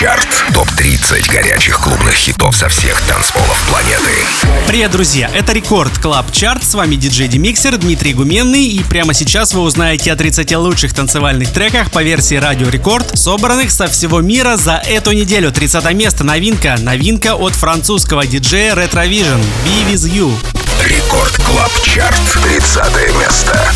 Чарт. Топ-30 горячих клубных хитов со всех танцполов планеты. Привет, друзья! Это Рекорд Клаб Чарт. С вами диджей Демиксер Дмитрий Гуменный. И прямо сейчас вы узнаете о 30 лучших танцевальных треках по версии Радио Рекорд, собранных со всего мира за эту неделю. 30 место. Новинка. Новинка от французского диджея Retrovision. Be With You. Рекорд Клаб Чарт. 30 место.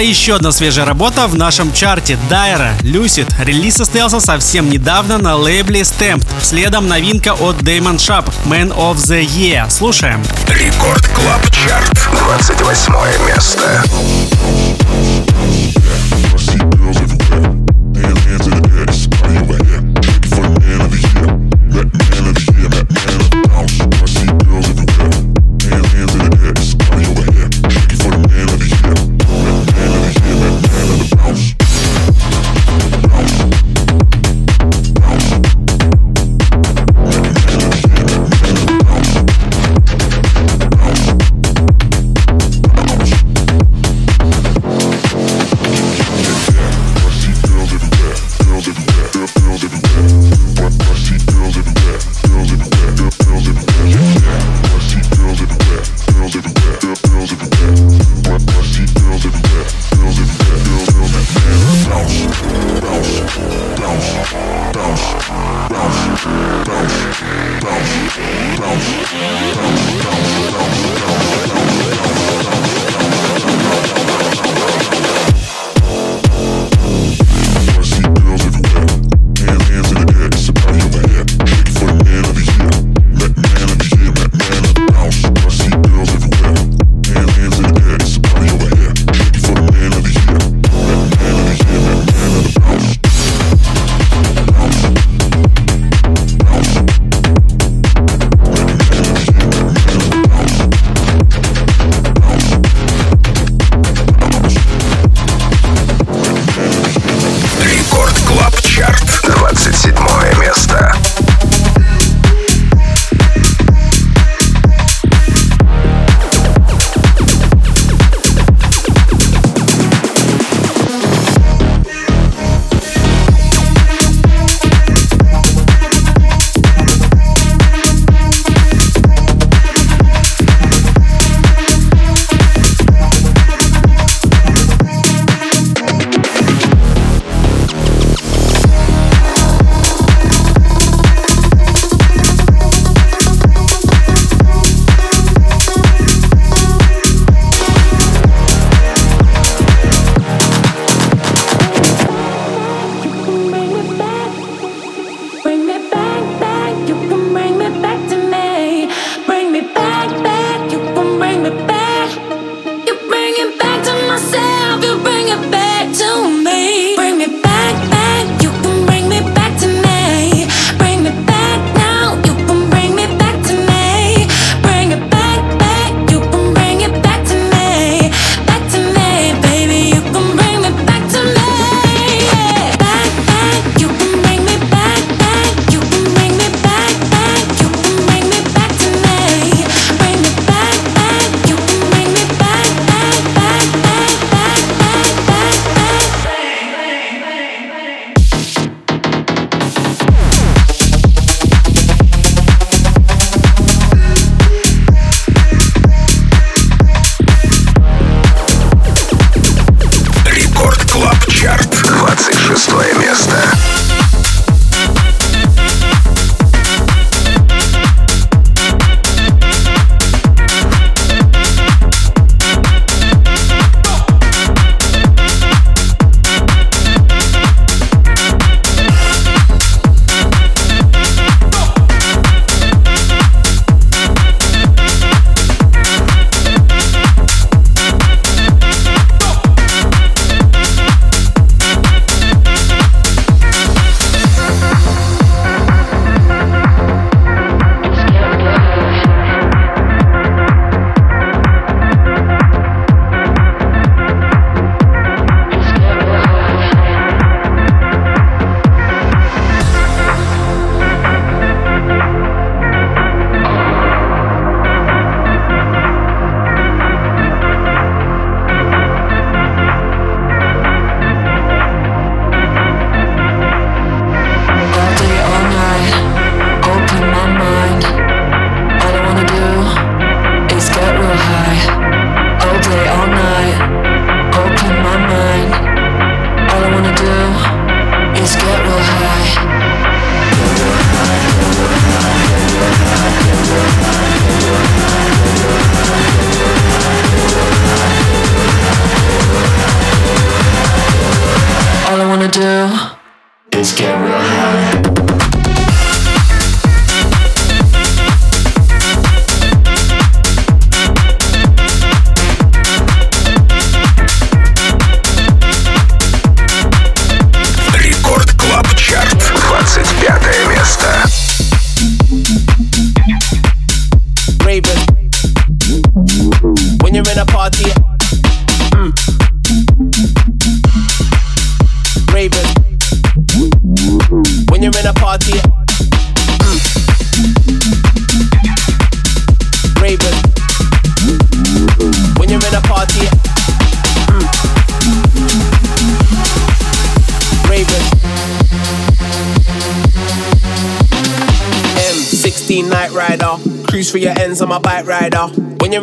Еще одна свежая работа в нашем чарте Дайра Lucid. Релиз состоялся совсем недавно на лейбле Stamped. Следом новинка от Damon Sharp Man of the Year. Слушаем. Рекорд Клаб Чарт. 28 место.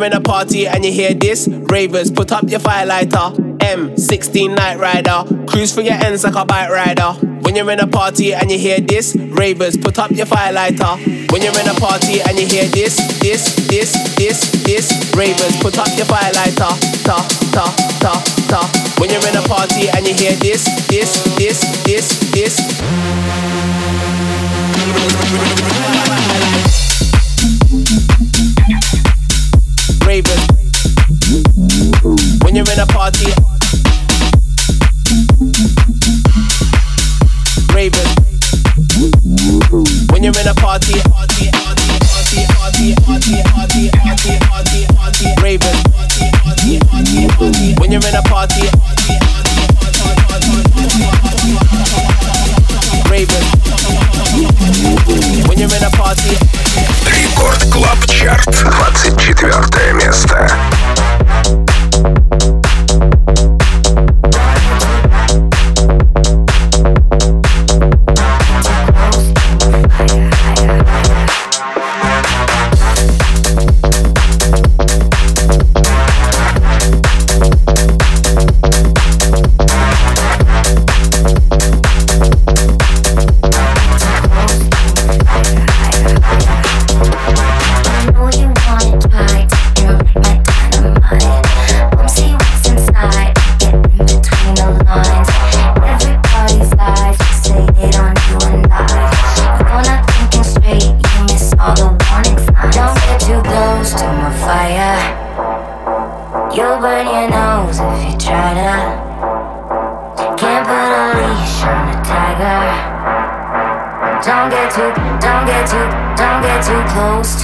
In a party and you hear this, ravers, put up your firelighter. M16 Night Rider, cruise for your ends like a bike rider. When you're in a party and you hear this, ravers, put up your firelighter. When you're in a party and you hear this, this, this, this, this, ravers, put up your firelighter. Ta, ta, ta, ta. When you're in a party and you hear this, this, this, this, this. Raven. When you're in a party, Raven. When you're in a party, party, party, party, party, party, party, party, party, party, Raven. When you're in a party, Raven. When you're in a party. Рекорд Клаб Чарт, Четвертое место.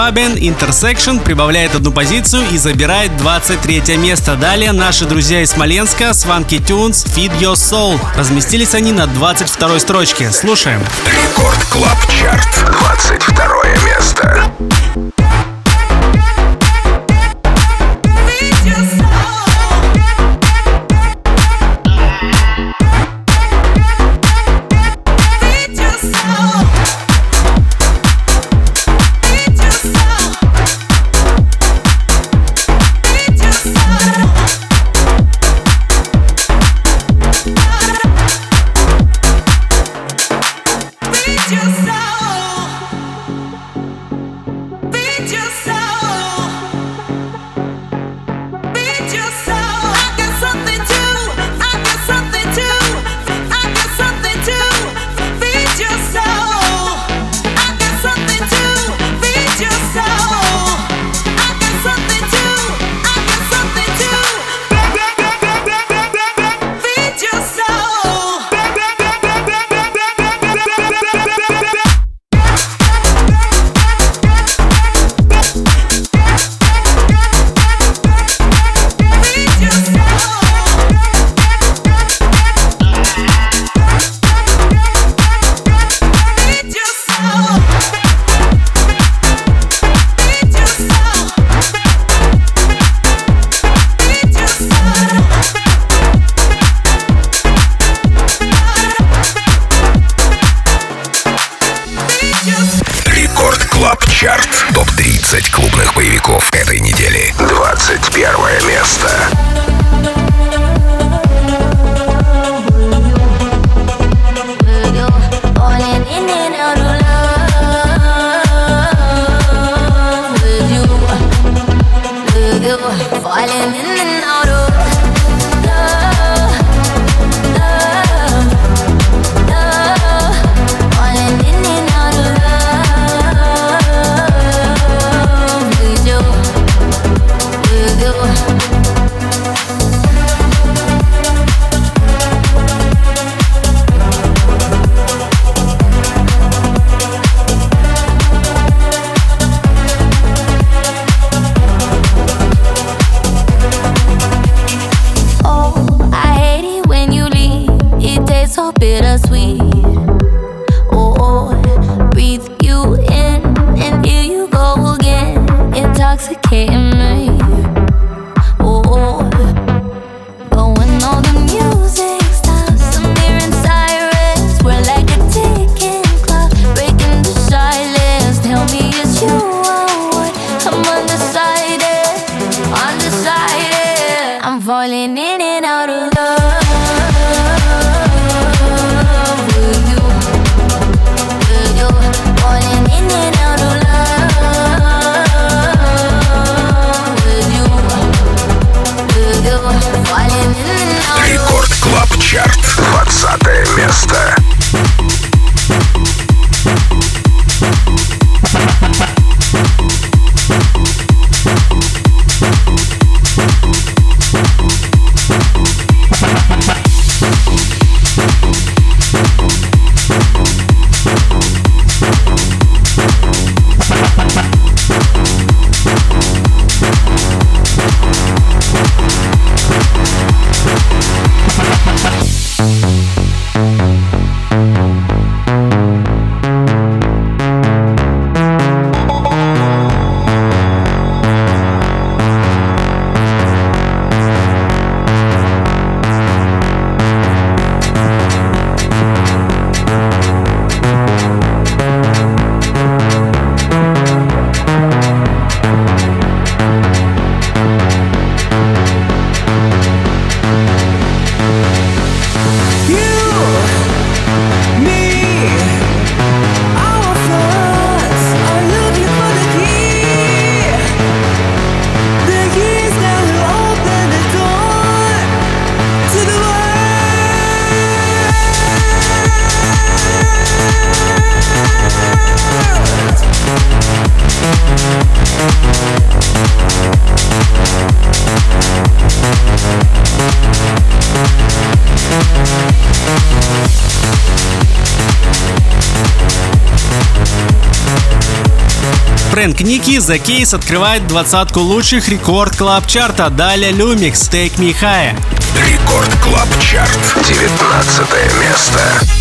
Фабен Intersection прибавляет одну позицию и забирает 23 место. Далее наши друзья из Смоленска Swanky Tunes Feed Your Soul. Разместились они на 22 строчке. Слушаем. Рекорд Клаб Чарт. 22 место. Ники The Case открывает двадцатку лучших рекорд клаб чарта. Далее Lumix Take Me High. Рекорд Клаб Чарт. 19 место.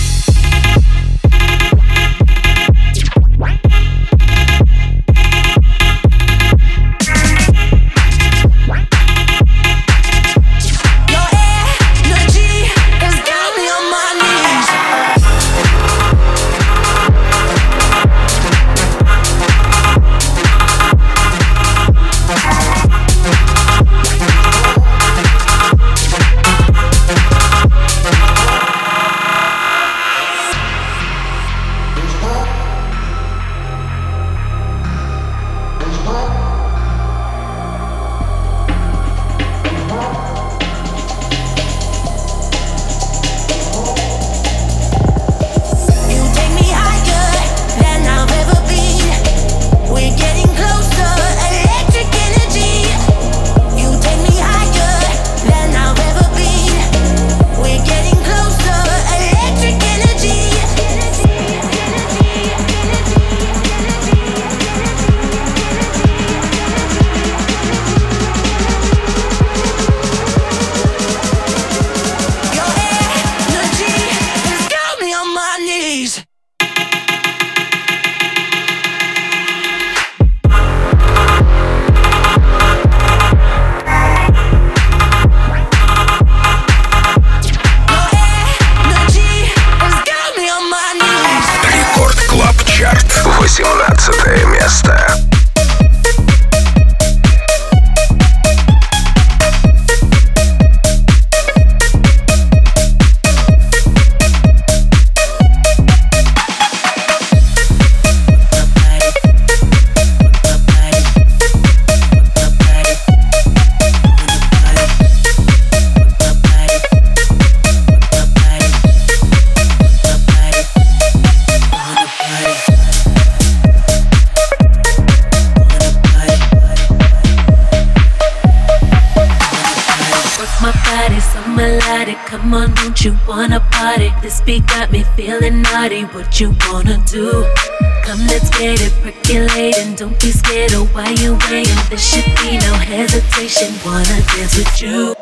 Let's get it percolating. Don't be scared of why you're waiting. There should be no hesitation. Wanna dance with you.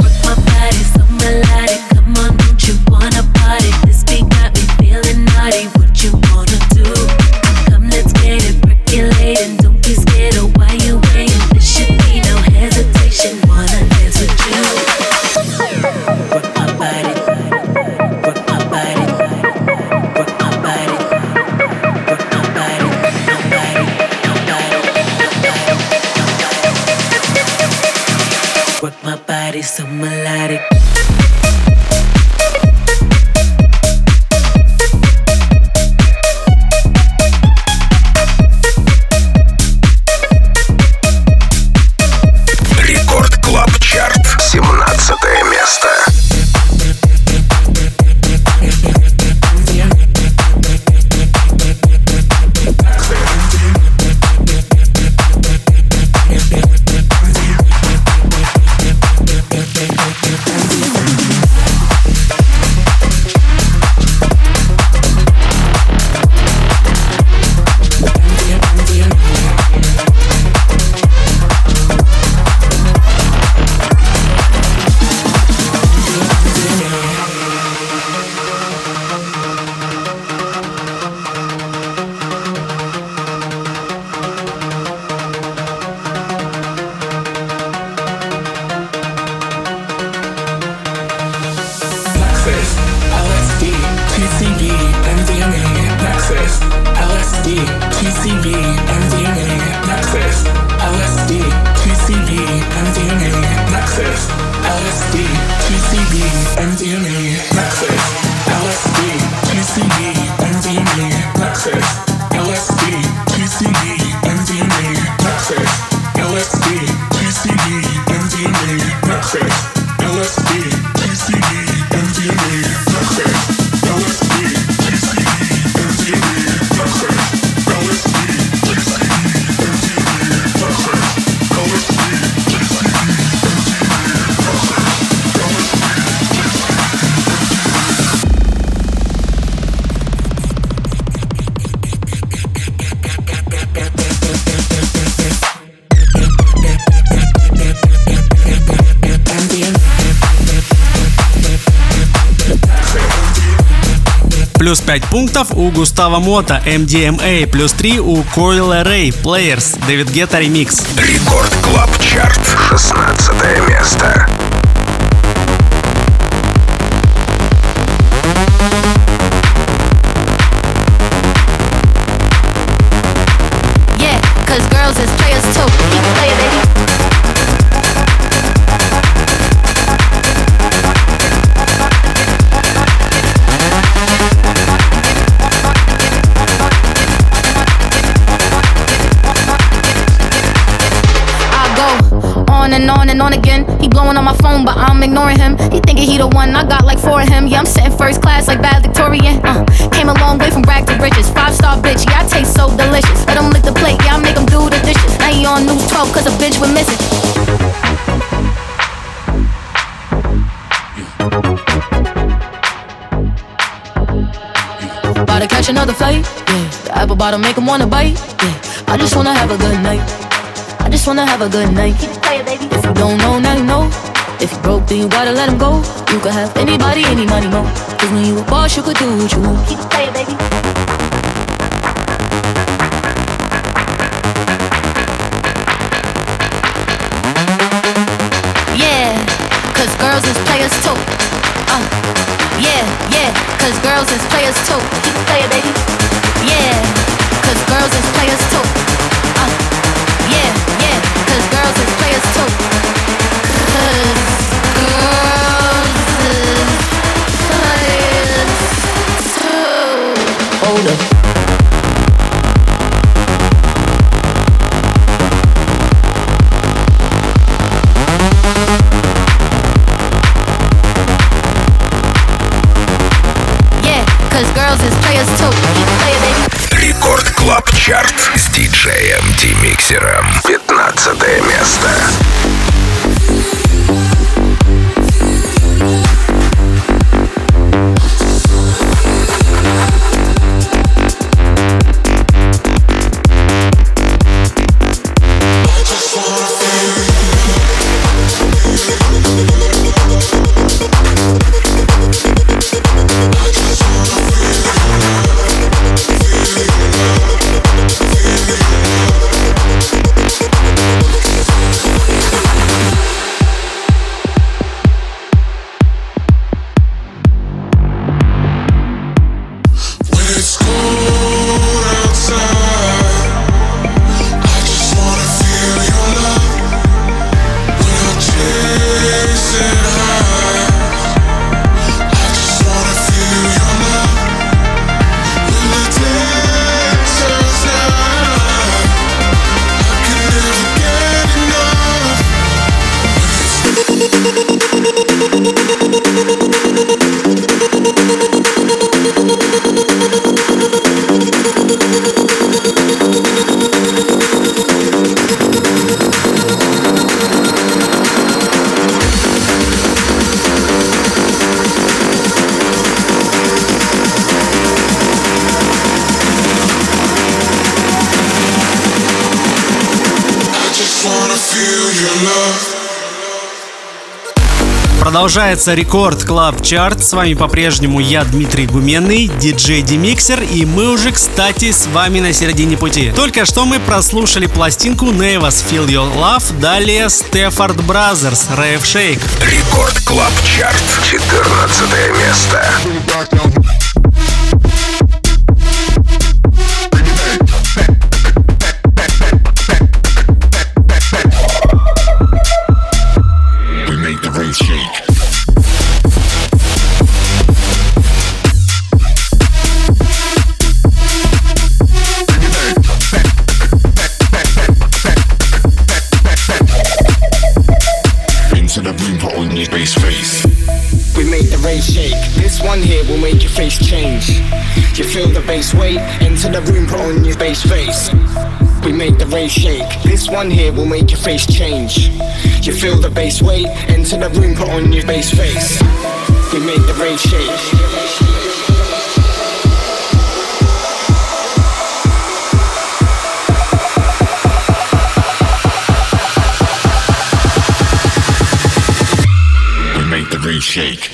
Work my body so melodic. Come on, don't you wanna party? This beat got me feeling naughty. Nexus, LSD, TCB, MDMA, Nexus, LSD, TCB, MDMA, Nexus, LSD, TCB, MDMA, Nexus, LSD, TCB, MDMA, Nexus. Плюс 5 пунктов у Густава Мота, MDMA. Плюс 3 у Coil Ray, Players, Дэвид Гетта ремикс. Рекорд Клаб Чарт, 16 место. But I'm ignoring him. He thinking he the one, I got like four of him. Yeah, I'm sitting first class like valedictorian. Uh, came a long way from rag to riches. Five star bitch, yeah, I taste so delicious. Let him lick the plate, yeah, I make him do the dishes. Now he on news 12 cause a bitch went missing. About to catch another flight, yeah. The apple bottom make him wanna bite, yeah. I just wanna have a good night. I just wanna have a good night. Keep playing, baby. If you don't know, now you know. If you broke, then you gotta let him go. You could have anybody, any money, more. Cause when you a boss, you could do what you want. Keep it playing, baby. Yeah, cause girls is players too. Uh, yeah, yeah, cause girls is players too. Keep it playing, baby. Yeah, cause girls is players too. Рекорд Клаб Чарт с диджеем Димиксером. 15 место. Продолжается рекорд Клаб Чарт. С вами по-прежнему я, Дмитрий Гуменный, диджей Демиксер, и мы уже, кстати, с вами на середине пути. Только что мы прослушали пластинку Nevas Feel Your Love, далее Стефорд Brothers Rave Shake. Рекорд Клаб Чарт, 14 место. One here will make your face change. You feel the bass weight, enter the room, put on your bass face. We make the race shake. We make the rave shake.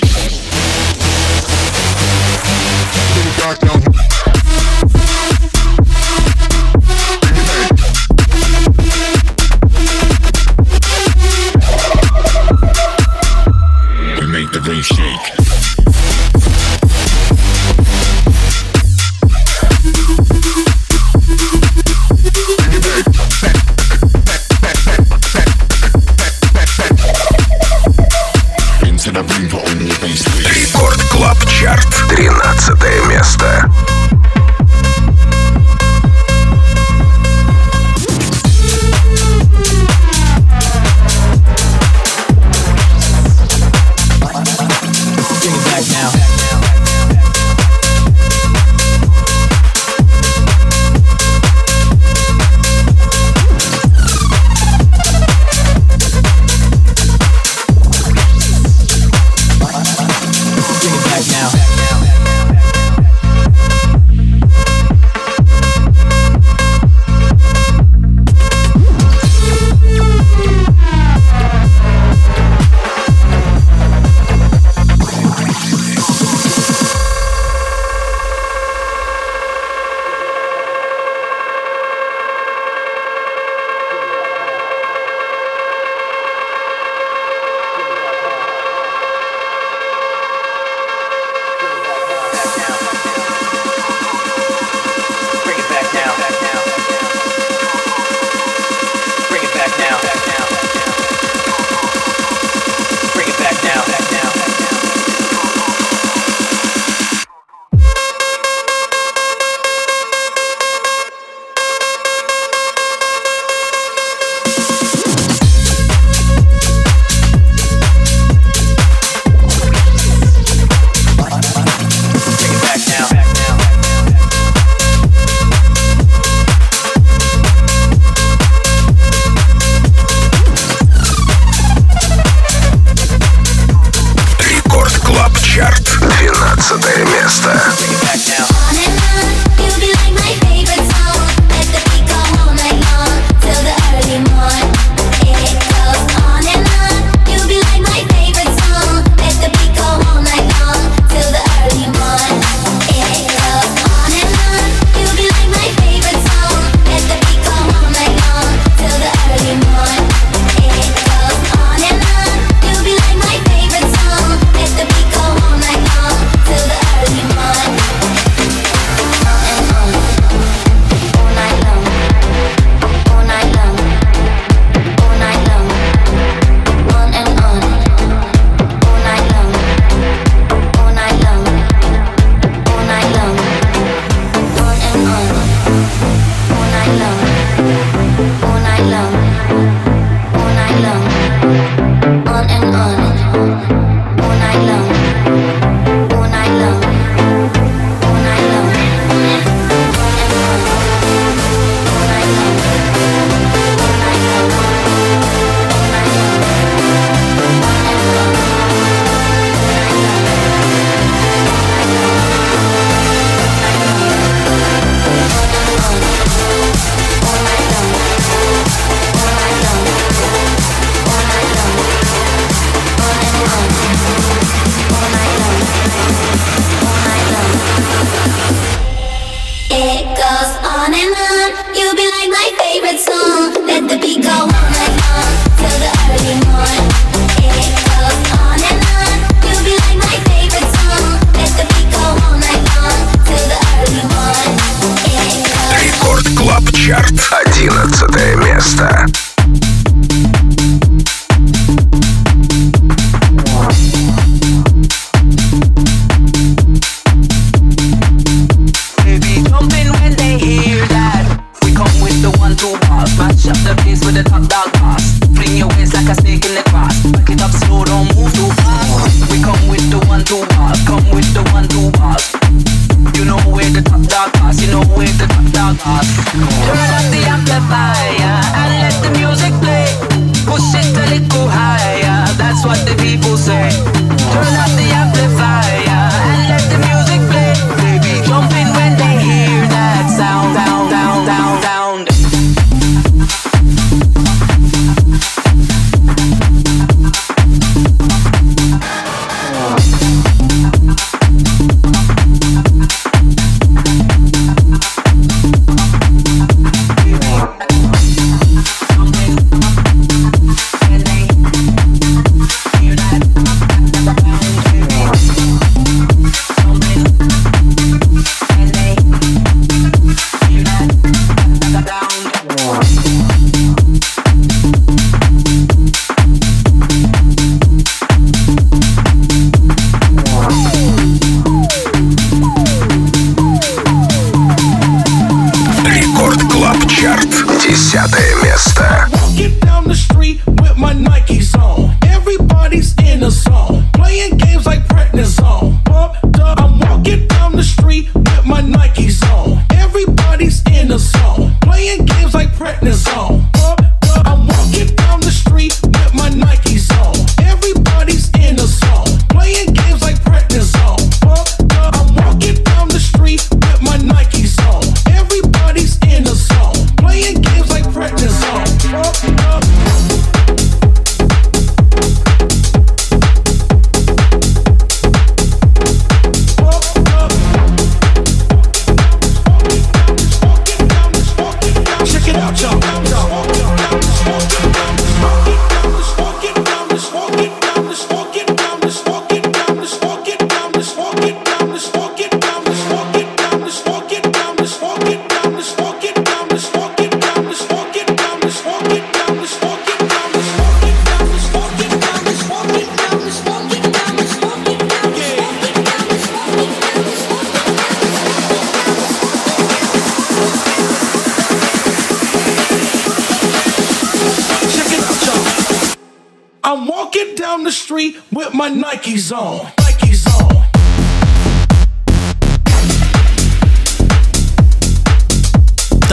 десятое место. Keep down the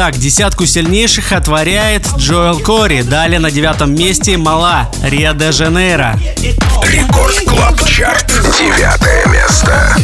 Так, десятку сильнейших отворяет Джоэл Кори. Далее на девятом месте Мала, Рио-де-Жанейро. Рекорд Клаб Чарт. Девятое место.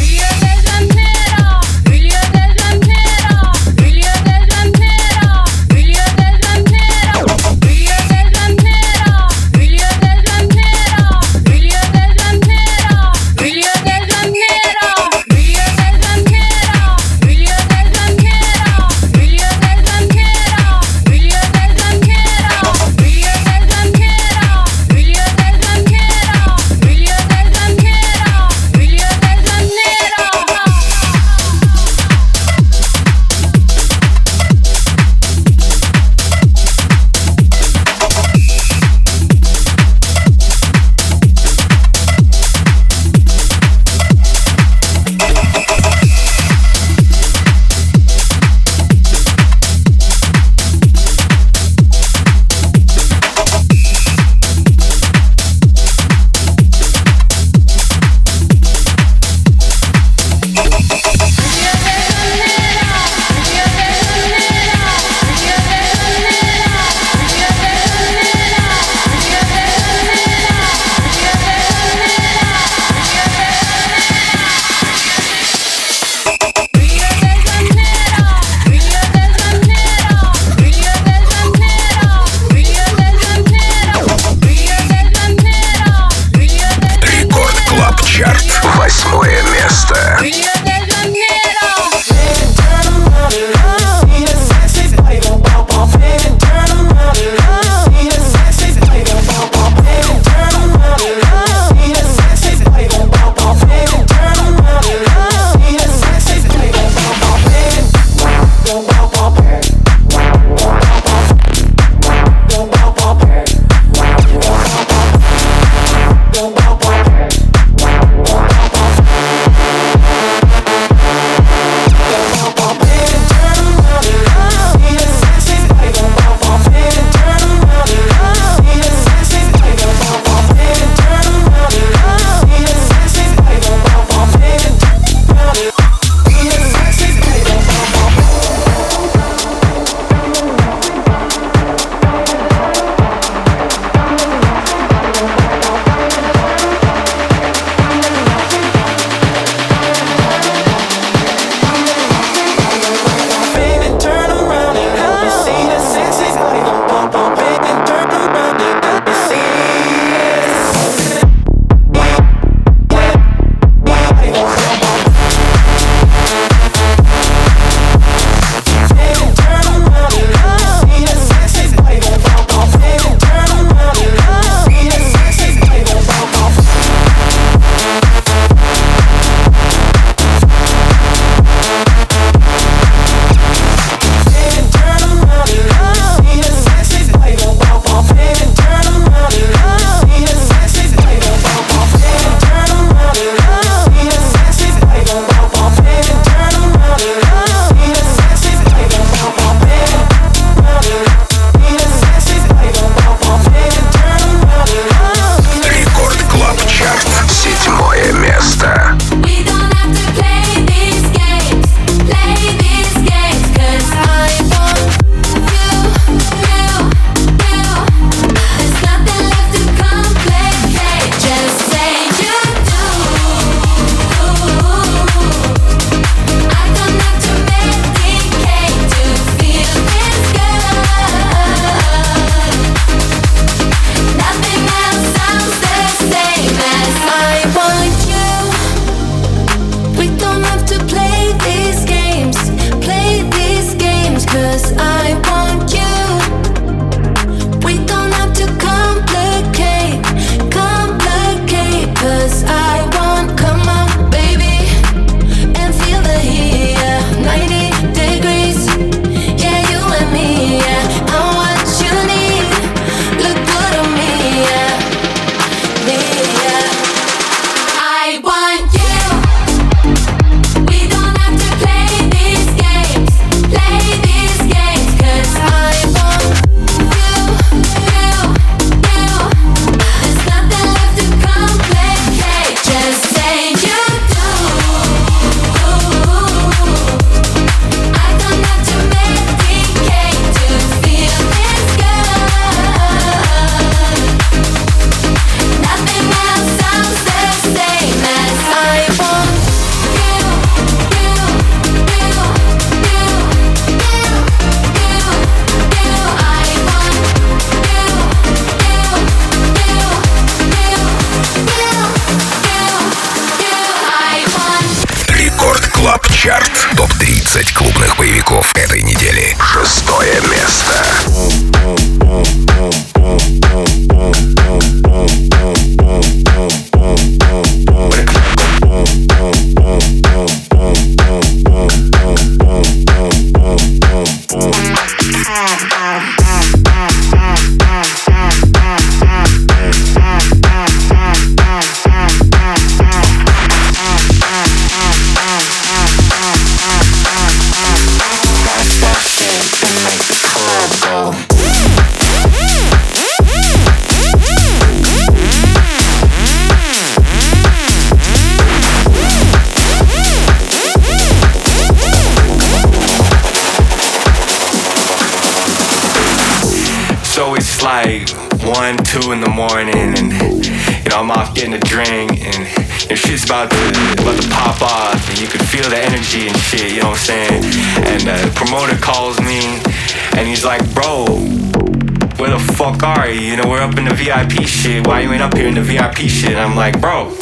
VIP shit?" I'm like, "Bro,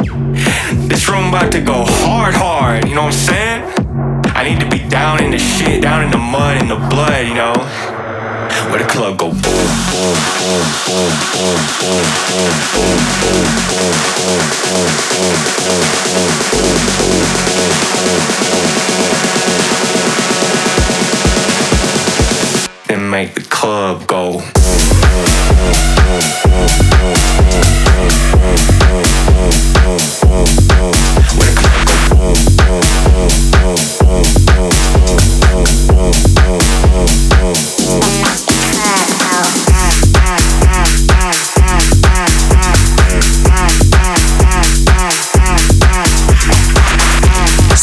this room about to go hard, hard. You know what I'm saying? I need to be down in the shit, down in the mud, in the blood. You know." Where the club go boom, boom, boom, boom, boom, boom, boom, boom, boom, boom, boom, boom, boom, boom, boom, boom, boom, boom, boom, boom. And make the club go. The club go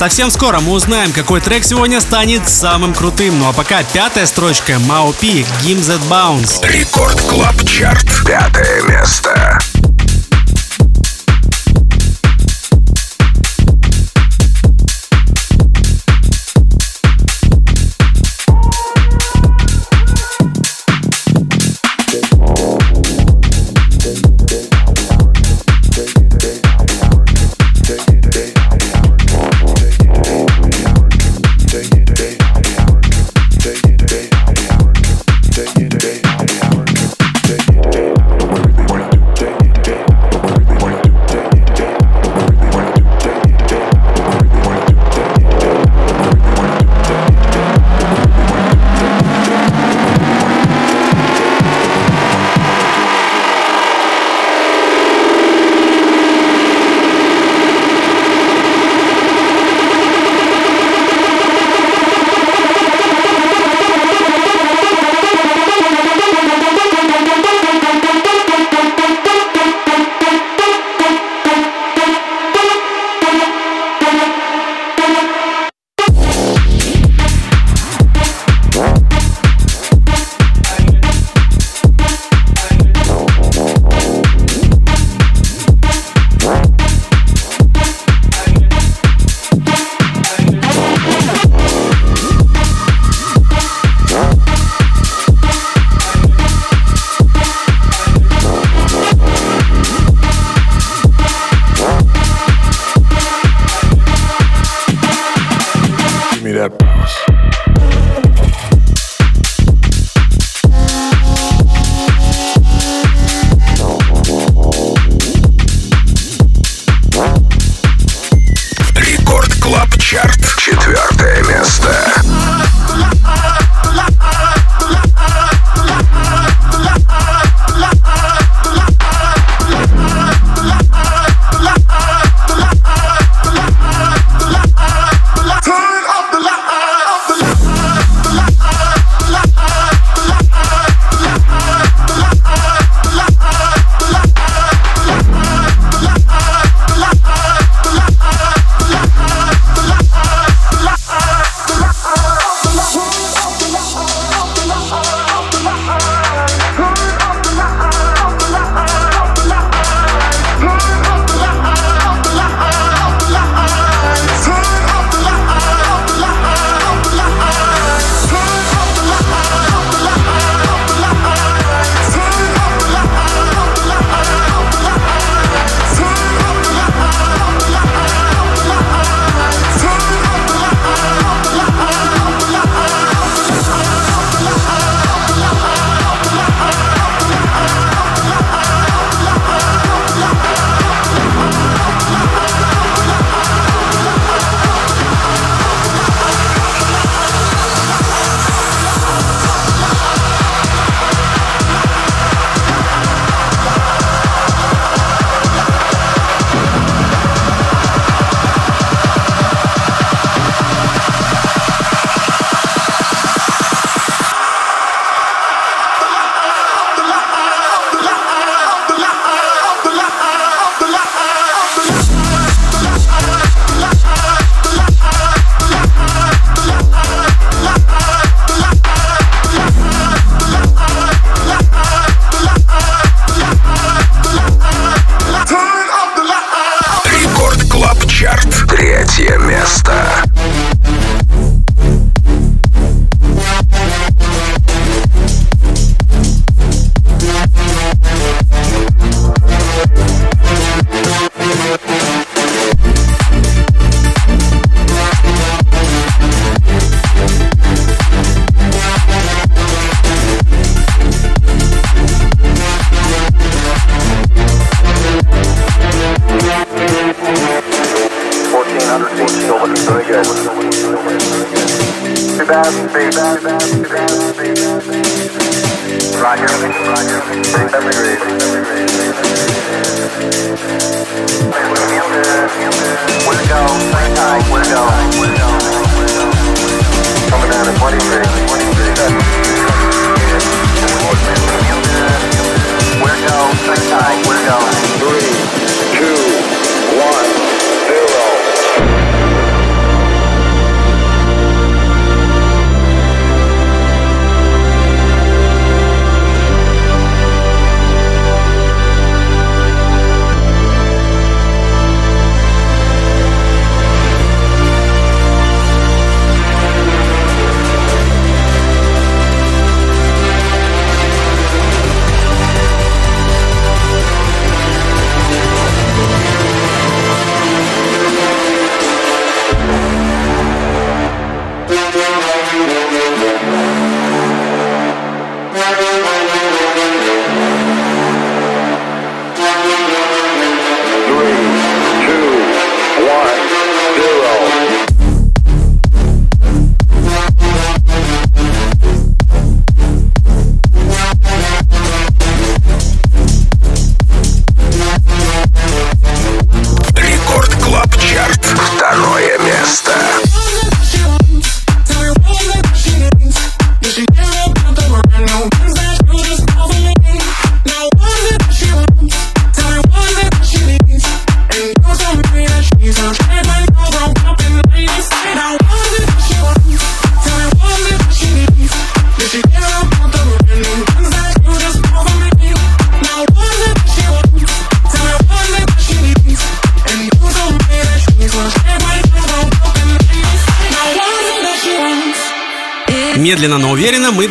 Совсем скоро мы узнаем, какой трек сегодня станет самым крутым. Ну а пока пятая строчка Мау Пи That Bounce. Рекорд Клаб Чарт. Пятое место.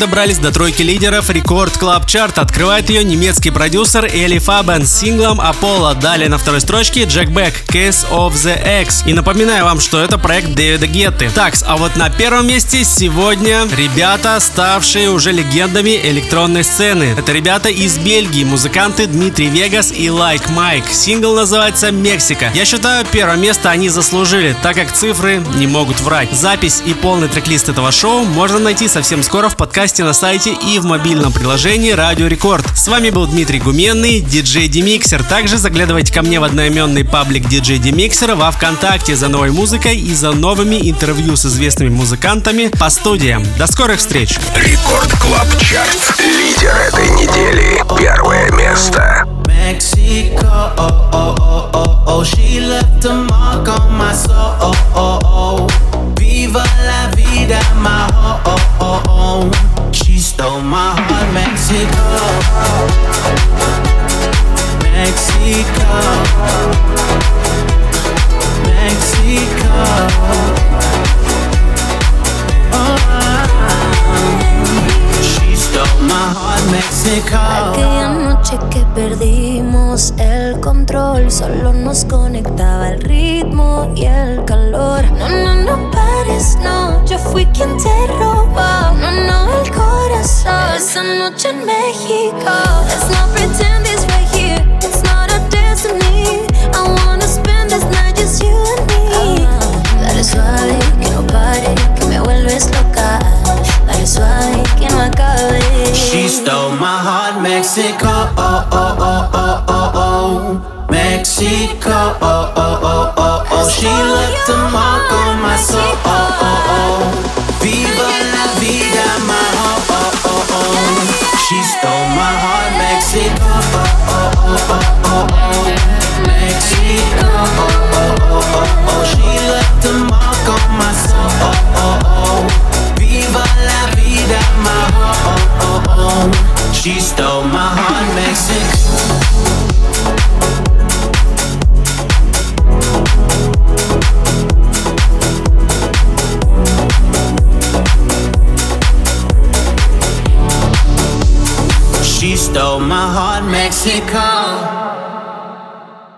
Добрались до тройки лидеров Рекорд Клаб Чарт. Открывает ее немецкий продюсер Эли Фабен с синглом Apollo. Далее на второй строчке Джек Бек Case of the X. И напоминаю вам, что это проект Дэвида Гетты. Так, а вот на первом месте сегодня ребята, ставшие уже легендами электронной сцены. Это ребята из Бельгии, музыканты Дмитрий Вегас и Лайк like Майк. Сингл называется «Мексика». Я считаю, первое место они заслужили, так как цифры не могут врать. Запись и полный трек-лист этого шоу можно найти совсем скоро в подкасте на сайте и в мобильном приложении Радио Рекорд. С вами был Дмитрий Гуменный, диджей Демиксер. Также заглядывайте ко мне в одноименный паблик диджей Демиксера во Вконтакте за новой музыкой и за новыми интервью с известными музыкантами по студиям. До скорых встреч! Рекорд Клаб Чарт. Лидер этой недели. Первое место. Mexico, oh, oh, oh, oh, oh. She left a mark on my soul. Oh, oh, oh. Viva la vida, my oh, my heart, Mexico. Mexico. Mexico. Mexico. Aquella noche que perdimos el control, solo nos conectaba el ritmo y el calor. No, no, no pares, no, yo fui quien te robó. No, no, el corazón. Esa noche en México. Let's not pretend it's right here, it's not a destiny. I wanna spend this night just you and me. Dale suave, que no pare, que me vuelves loca. Dale suave, que no acabe. She stole my heart, Mexico. Oh, oh, oh, oh, oh, oh, oh. Mexico. Oh, oh, oh, oh, oh. She left a mark on my soul. Oh, oh, oh. Viva la vida, my oh, oh, oh, oh. She stole my heart, Mexico. Oh, oh, oh, oh, oh. Mexico. Oh, oh, oh, oh, oh. She left a mark on my soul. Oh, oh, oh. Viva la vida, my oh, oh, oh, oh. She stole my heart, Mexico. Mexico.